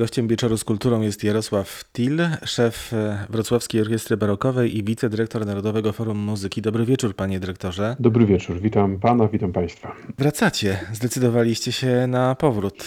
Gościem wieczoru z kulturą jest Jarosław Til, szef e, Wrocławskiej Orkiestry Barokowej i wicedyrektor Narodowego Forum Muzyki. Dobry wieczór, panie dyrektorze. Dobry wieczór, witam pana, witam państwa. Wracacie, zdecydowaliście się na powrót.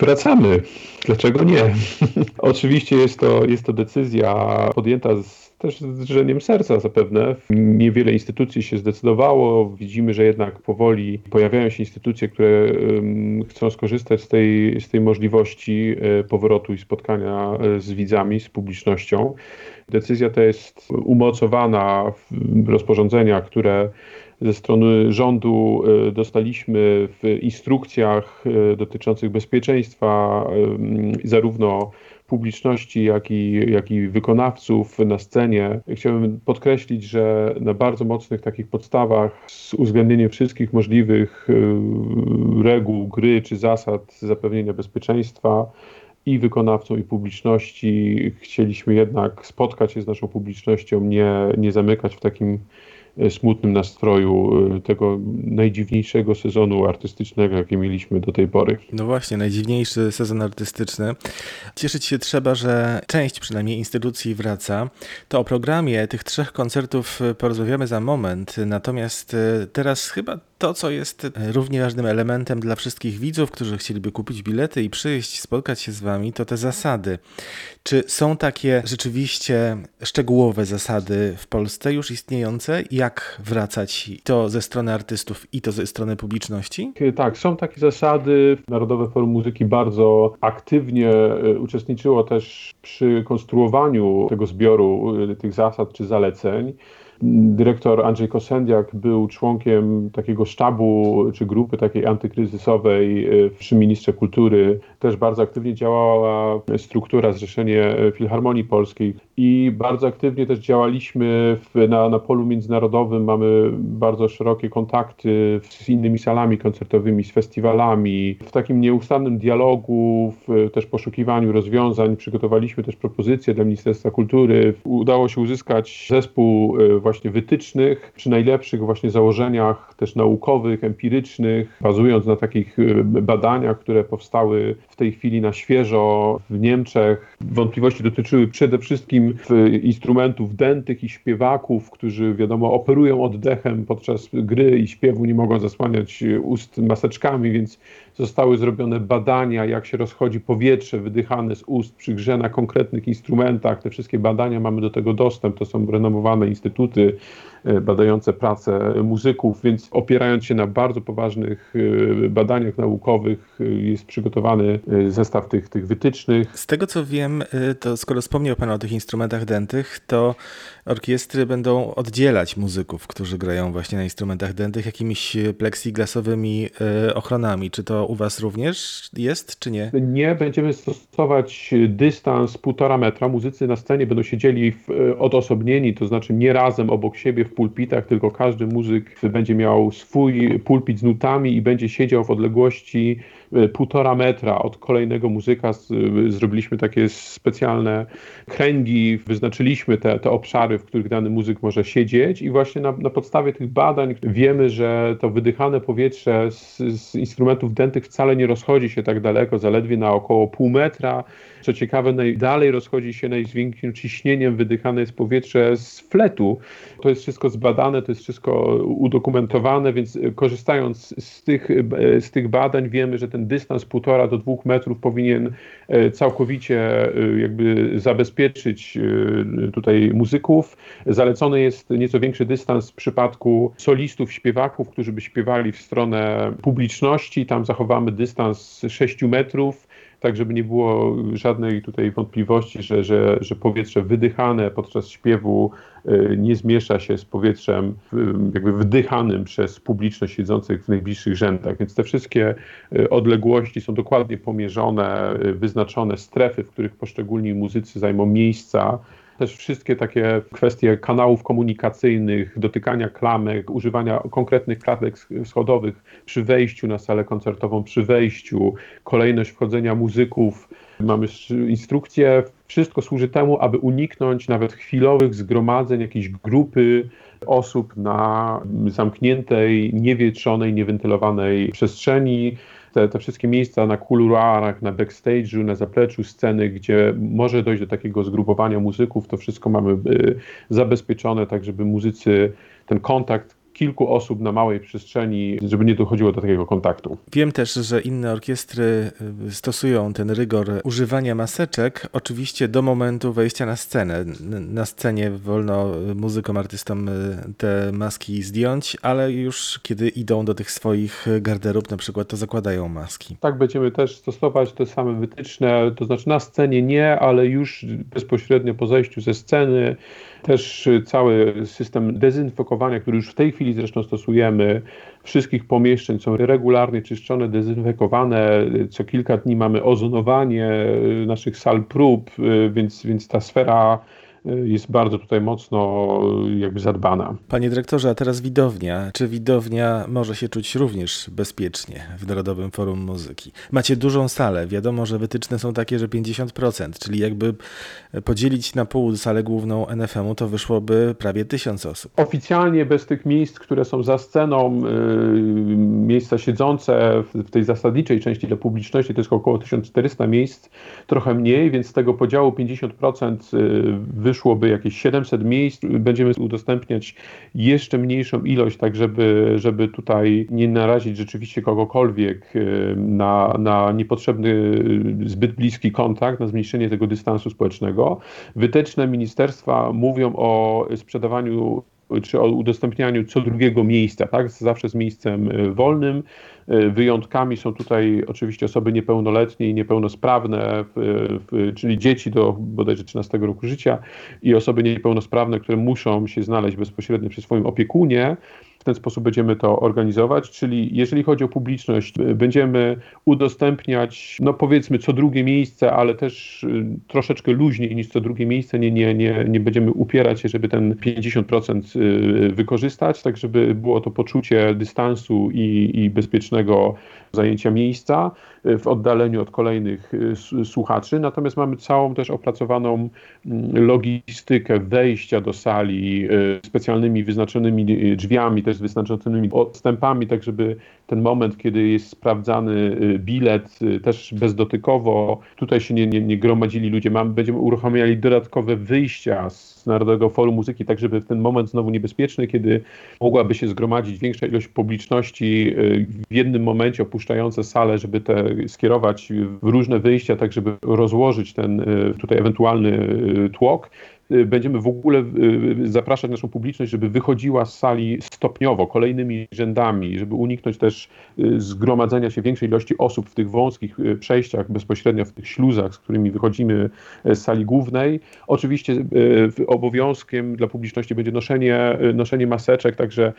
Wracamy, dlaczego nie? Oczywiście jest to, jest to decyzja podjęta z też z drżeniem serca zapewne. Niewiele instytucji się zdecydowało. Widzimy, że jednak powoli pojawiają się instytucje, które chcą skorzystać z tej, z tej możliwości e, powrotu i spotkania e, z widzami, z publicznością. Decyzja ta jest umocowana w rozporządzeniach, które ze strony rządu e, dostaliśmy w instrukcjach dotyczących bezpieczeństwa zarówno publiczności, jak i, jak i wykonawców na scenie. Chciałbym podkreślić, że na bardzo mocnych takich podstawach, z uwzględnieniem wszystkich możliwych y, reguł gry czy zasad zapewnienia bezpieczeństwa, i wykonawcom, i publiczności. Chcieliśmy jednak spotkać się z naszą publicznością, nie, nie zamykać w takim smutnym nastroju e, tego najdziwniejszego sezonu artystycznego, jaki mieliśmy do tej pory. No właśnie, najdziwniejszy sezon artystyczny. Cieszyć się trzeba, że część przynajmniej instytucji wraca. To o programie tych trzech koncertów porozmawiamy za moment, natomiast e, teraz chyba to, co jest równie ważnym elementem dla wszystkich widzów, którzy chcieliby kupić bilety i przyjść, spotkać się z Wami, to te zasady. Czy są takie rzeczywiście szczegółowe zasady w Polsce już istniejące? Jak wracać to ze strony artystów i to ze strony publiczności? Tak, są takie zasady. Narodowe Forum Muzyki bardzo aktywnie e, uczestniczyło też przy konstruowaniu tego zbioru e, tych zasad czy zaleceń. Dyrektor Andrzej Kosendiak był członkiem takiego sztabu czy grupy takiej antykryzysowej e, przy ministrze kultury. Też bardzo aktywnie działała struktura Zrzeszenie Filharmonii Polskiej i bardzo aktywnie też działaliśmy w, na, na polu międzynarodowym. Mamy bardzo szerokie kontakty z innymi salami koncertowymi, z festiwalami. W takim nieustannym dialogu, w też poszukiwaniu rozwiązań przygotowaliśmy też propozycje dla Ministerstwa Kultury. Udało się uzyskać zespół e, właśnie wytycznych przy najlepszych właśnie założeniach też naukowych, empirycznych, bazując na takich e, badaniach, które powstały w tej chwili na świeżo w Niemczech. Wątpliwości dotyczyły przede wszystkim instrumentów dętych i śpiewaków, którzy wiadomo operują oddechem podczas gry i śpiewu, nie mogą zasłaniać ust maseczkami, więc zostały zrobione badania, jak się rozchodzi powietrze wydychane z ust przy grze na konkretnych instrumentach. Te wszystkie badania mamy do tego dostęp, to są renomowane instytuty badające pracę muzyków, więc opierając się na bardzo poważnych e, badaniach naukowych e, jest przygotowany zestaw tych, tych wytycznych. Z tego co wiem, to skoro wspomniał Pan o tych instrumentach dętych, to orkiestry będą oddzielać muzyków, którzy grają właśnie na instrumentach dętych jakimiś plexiglasowymi ochronami. Czy to u Was również jest, czy nie? Nie, będziemy stosować dystans półtora metra. Muzycy na scenie będą siedzieli w, odosobnieni, to znaczy nie razem obok siebie pulpitach, tylko każdy muzyk będzie miał swój pulpit z nutami i będzie siedział w odległości półtora metra od kolejnego muzyka. Zrobiliśmy takie specjalne kręgi, wyznaczyliśmy te, te obszary, w których dany muzyk może siedzieć i właśnie na, na podstawie tych badań wiemy, że to wydychane powietrze z, z instrumentów dętych wcale nie rozchodzi się tak daleko, zaledwie na około pół metra. Co ciekawe, najdalej rozchodzi się największym ciśnieniem wydychane jest powietrze z fletu. To jest wszystko zbadane, to jest wszystko udokumentowane, więc korzystając z tych, z tych badań wiemy, że ten dystans półtora do dwóch metrów powinien e, całkowicie e, jakby zabezpieczyć e, tutaj muzyków. Zalecony jest nieco większy dystans w przypadku solistów, śpiewaków, którzy by śpiewali w stronę publiczności. Tam zachowamy dystans 6 metrów tak żeby nie było żadnej tutaj wątpliwości, że, że, że powietrze wydychane podczas śpiewu y, nie zmiesza się z powietrzem jakby wdychanym przez publiczność siedzących w najbliższych rzędach. Więc te wszystkie y, odległości są dokładnie pomierzone, y, wyznaczone strefy, w których poszczególni muzycy zajmą miejsca też wszystkie takie kwestie kanałów komunikacyjnych, dotykania klamek, używania konkretnych klatek schodowych przy wejściu na salę koncertową, przy wejściu, kolejność wchodzenia muzyków. Mamy instrukcje, wszystko służy temu, aby uniknąć nawet chwilowych zgromadzeń jakiejś grupy osób na zamkniętej, niewietrzonej, niewentylowanej przestrzeni. Te, te wszystkie miejsca na kuluarach, na backstage'u, na zapleczu sceny, gdzie może dojść do takiego zgrupowania muzyków, to wszystko mamy y, zabezpieczone, tak żeby muzycy ten kontakt kilku osób na małej przestrzeni, żeby nie dochodziło do takiego kontaktu. Wiem też, że inne orkiestry y, stosują ten rygor używania maseczek, oczywiście do momentu wejścia na scenę. Na scenie wolno muzykom, artystom y, te maski zdjąć, ale już kiedy idą do tych swoich garderób na przykład, to zakładają maski. Tak, będziemy też stosować te same wytyczne, to znaczy na scenie nie, ale już bezpośrednio po zejściu ze sceny też cały system dezynfekowania, który już w tej chwili zresztą stosujemy, wszystkich pomieszczeń są regularnie czyszczone, dezynfekowane. Co kilka dni mamy ozonowanie naszych sal prób, więc, więc ta sfera jest bardzo tutaj mocno jakby zadbana. Panie dyrektorze, a teraz widownia. Czy widownia może się czuć również bezpiecznie w Narodowym Forum Muzyki? Macie dużą salę. Wiadomo, że wytyczne są takie, że 50%, czyli jakby podzielić na pół salę główną NFM-u, to wyszłoby prawie tysiąc osób. Oficjalnie bez tych miejsc, które są za sceną, yy, miejsca siedzące w tej zasadniczej części dla publiczności, to jest około 1400 miejsc, trochę mniej, więc z tego podziału 50% wy wyszłoby jakieś 700 miejsc, będziemy udostępniać jeszcze mniejszą ilość, tak żeby, żeby tutaj nie narazić rzeczywiście kogokolwiek y, na, na niepotrzebny, y, zbyt bliski kontakt, na zmniejszenie tego dystansu społecznego. Wytyczne ministerstwa mówią o sprzedawaniu czy o udostępnianiu co drugiego miejsca, tak? Zawsze z miejscem y, wolnym. Y, wyjątkami są tutaj oczywiście osoby niepełnoletnie i niepełnosprawne, czyli dzieci do bodajże 13 roku życia i osoby niepełnosprawne, które muszą się znaleźć bezpośrednio przy swoim opiekunie. W ten sposób będziemy to organizować, czyli jeżeli chodzi o publiczność, będziemy udostępniać, no powiedzmy, co drugie miejsce, ale też troszeczkę luźniej niż co drugie miejsce. Nie, nie, nie, nie będziemy upierać się, żeby ten 50% y, wykorzystać, tak żeby było to poczucie dystansu i, i bezpiecznego zajęcia miejsca y, w oddaleniu od kolejnych słuchaczy. Natomiast mamy całą też opracowaną mm, logistykę wejścia do sali specjalnymi wyznaczonymi drzwiami, też z wyznaczonymi odstępami, tak żeby ten moment, kiedy jest sprawdzany y, bilet, y, też bezdotykowo, tutaj się nie, nie, nie gromadzili ludzie, będziemy uruchamiali dodatkowe wyjścia z Narodowego Forum Muzyki, tak żeby w ten moment znowu niebezpieczny, kiedy mogłaby się zgromadzić większa ilość publiczności y, jednym momencie opuszczające salę, żeby te skierować w różne wyjścia, tak żeby rozłożyć ten tutaj ewentualny tłok, Y, będziemy w ogóle y, y, zapraszać naszą publiczność, żeby wychodziła z sali stopniowo, kolejnymi rzędami, żeby uniknąć też zgromadzenia się większej ilości osób w tych wąskich przejściach, bezpośrednio w tych śluzach, z którymi wychodzimy z sali głównej. Oczywiście obowiązkiem dla publiczności będzie noszenie, noszenie maseczek, także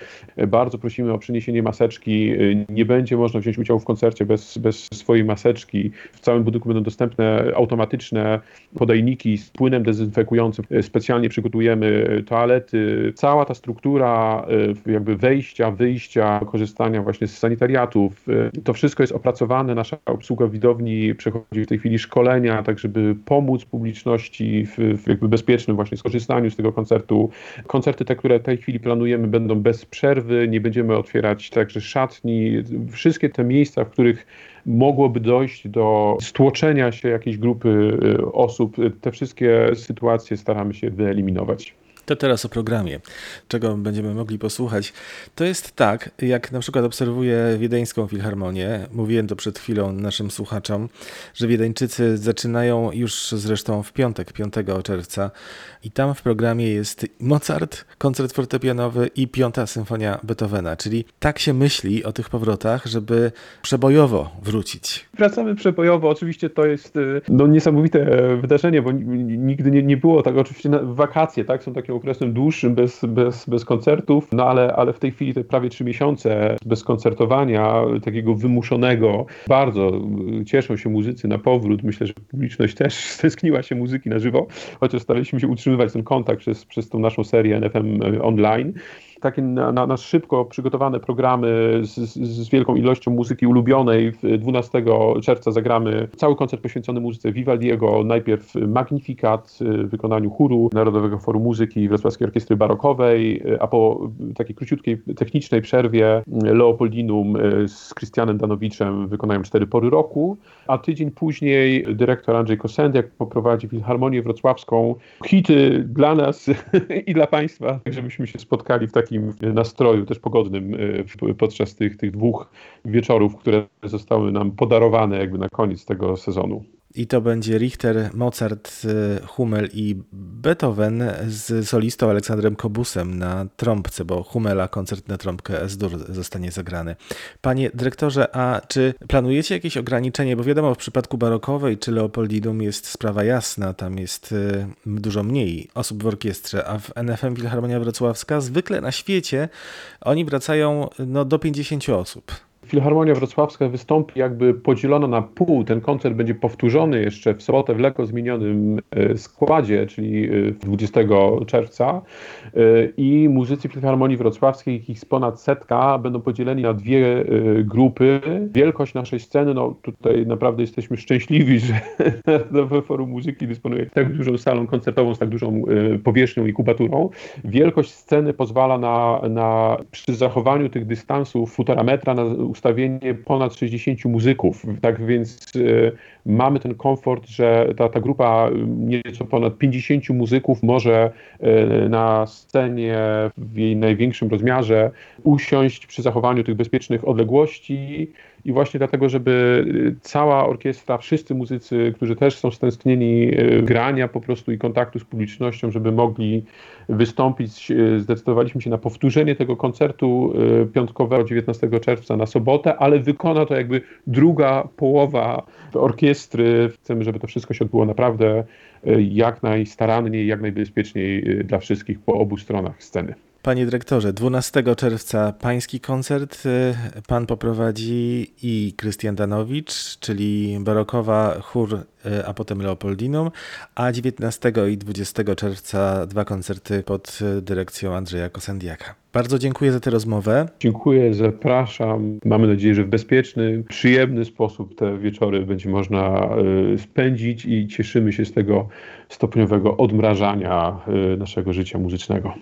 bardzo prosimy o przyniesienie maseczki. Nie będzie można wziąć udziału w koncercie bez, bez swojej maseczki. W całym budynku będą dostępne automatyczne podajniki z płynem dezynfekującym specjalnie przygotujemy toalety. Cała ta struktura e, jakby wejścia, wyjścia, korzystania właśnie z sanitariatów, e, to wszystko jest opracowane. Nasza obsługa widowni przechodzi w tej chwili szkolenia, tak żeby pomóc publiczności w, w jakby bezpiecznym właśnie skorzystaniu z tego koncertu. Koncerty te, które w tej chwili planujemy będą bez przerwy, nie będziemy otwierać także szatni. Wszystkie te miejsca, w których mogłoby dojść do stłoczenia się jakiejś grupy y, osób. Te wszystkie sytuacje staramy się wyeliminować. To teraz o programie, czego będziemy mogli posłuchać. To jest tak, jak na przykład obserwuję Wiedeńską Filharmonię, mówiłem to przed chwilą naszym słuchaczom, że Wiedeńczycy zaczynają już zresztą w piątek, 5 czerwca i tam w programie jest Mozart, koncert fortepianowy i piąta symfonia Beethovena, czyli tak się myśli o tych powrotach, żeby przebojowo wrócić. Wracamy przebojowo, oczywiście to jest y, no, niesamowite wydarzenie, bo nigdy nie, nie było tak, oczywiście wakacje, tak, są takie okresem dłuższym, bez, bez, bez koncertów, no ale, ale w tej chwili te prawie trzy miesiące bez koncertowania, takiego wymuszonego, bardzo cieszą się muzycy na powrót. Myślę, że publiczność też stęskniła się muzyki na żywo, chociaż staraliśmy się utrzymywać ten kontakt przez, przez tą naszą serię NFM online. Takie na, na, na szybko przygotowane programy z, z, z, wielką ilością muzyki ulubionej. 12 czerwca zagramy cały koncert poświęcony muzyce Vivaldiego. Najpierw Magnificat w wykonaniu chóru Narodowego Forum Muzyki Wrocławskiej Orkiestry Barokowej, a po takiej króciutkiej technicznej przerwie Leopoldinum z Krystianem Danowiczem wykonają cztery pory roku, a tydzień później dyrektor Andrzej Kosendiak poprowadzi Filharmonię Wrocławską. Hity dla nas i dla Państwa, żebyśmy się spotkali w takim nastroju też pogodnym e, podczas tych, tych dwóch wieczorów, które zostały nam podarowane jakby na koniec tego sezonu. I to będzie Richter, Mozart, y, Hummel i Beethoven z solistą Aleksandrem Kobusem na trąbce, bo Hummela koncert na trąbkę S-dur zostanie zagrany. Panie dyrektorze, a czy planujecie jakieś ograniczenie? Bo wiadomo, w przypadku barokowej czy Leopoldinum jest sprawa jasna, tam jest y, dużo mniej osób w orkiestrze, a w NFM Filharmonia Wrocławska zwykle na świecie oni wracają no, do 50 osób. Filharmonia Wrocławska wystąpi jakby podzielona na pół. Ten koncert będzie powtórzony jeszcze w sobotę w lekko zmienionym e, składzie, czyli 20 e, czerwca. E, I muzycy Filharmonii Wrocławskiej, ich jest ponad setka, będą podzieleni na dwie grupy. Wielkość naszej sceny, no tutaj naprawdę jesteśmy szczęśliwi, że Narodowe Forum Muzyki dysponuje tak dużą salą koncertową z tak dużą powierzchnią i kubaturą. Wielkość sceny pozwala na, na przy zachowaniu tych dystansów półtora metra na ustawienie ponad 60 muzyków. Tak więc y, mamy ten komfort, że ta, ta grupa nieco ponad 50 muzyków może y, na scenie w jej największym rozmiarze usiąść przy zachowaniu tych bezpiecznych odległości i właśnie dlatego, żeby y, cała orkiestra, wszyscy muzycy, którzy też są stęsknieni y, grania po prostu i kontaktu z publicznością, żeby mogli wystąpić, y, zdecydowaliśmy się na powtórzenie tego koncertu piątkowego 19 czerwca na sobotę, ale wykona to jakby druga połowa orkiestry. Chcemy, żeby to wszystko się odbyło naprawdę jak najstaranniej, jak najbezpieczniej dla wszystkich po obu stronach sceny. Panie dyrektorze, 12 czerwca pański koncert y, pan poprowadzi i Krystian Danowicz, czyli barokowa chór, y, a potem Leopoldinum, a 19 i 20 czerwca dwa koncerty pod dyrekcją Andrzeja Kosendiaka. Bardzo dziękuję za tę rozmowę. Dziękuję, zapraszam. Mamy nadzieję, że w bezpieczny, przyjemny sposób te wieczory będzie można y, spędzić i cieszymy się z tego stopniowego odmrażania naszego życia muzycznego.